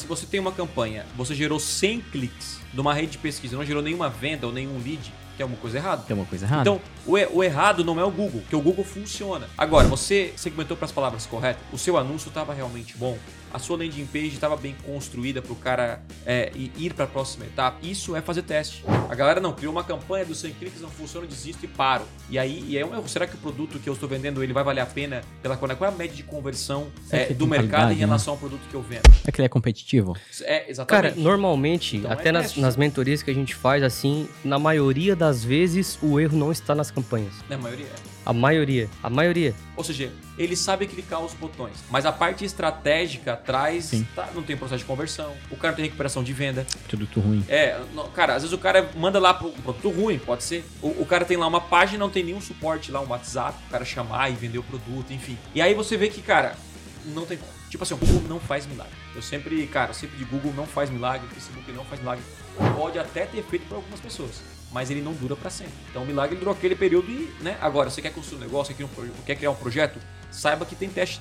se você tem uma campanha, você gerou 100 cliques numa rede de pesquisa, não gerou nenhuma venda ou nenhum lead, tem alguma coisa errada. Tem uma coisa errada. Então, o, o errado não é o Google, porque o Google funciona. Agora, você segmentou para as palavras corretas, o seu anúncio estava realmente bom, a sua landing page estava bem construída para o cara é, ir para a próxima etapa. Isso é fazer teste. A galera não criou uma campanha dos 100 cliques, não funciona, desisto e paro. E aí e é um erro. Será que o produto que eu estou vendendo ele vai valer a pena? Pela qual é a média de conversão é, que do mercado em né? relação ao produto que eu vendo? É que ele é competitivo? É Cara, exatamente. normalmente, Então é até nas, teste. nas mentorias que a gente faz, assim, na maioria das vezes o erro não está nas campanhas. Na maioria é. A maioria. A maioria. Ou seja, ele sabe clicar os botões, mas a parte estratégica atrás Sim. tá, não tem processo de conversão, o cara não tem recuperação de venda. Produto ruim. É, não- cara, às vezes o cara manda lá pro um produto ruim, pode ser. O, o cara tem lá uma página, não tem nenhum suporte lá, um WhatsApp, o cara chamar e vender o produto, enfim. E aí você vê que, cara, não tem como. Tipo assim, o Google não faz milagre. Eu sempre, cara, eu sempre de Google não faz milagre, Facebook não faz milagre. Pode até ter feito para algumas pessoas, mas ele não dura para sempre. Então o milagre durou aquele período e, né? Agora, você quer construir um negócio, quer criar um projeto, saiba que tem teste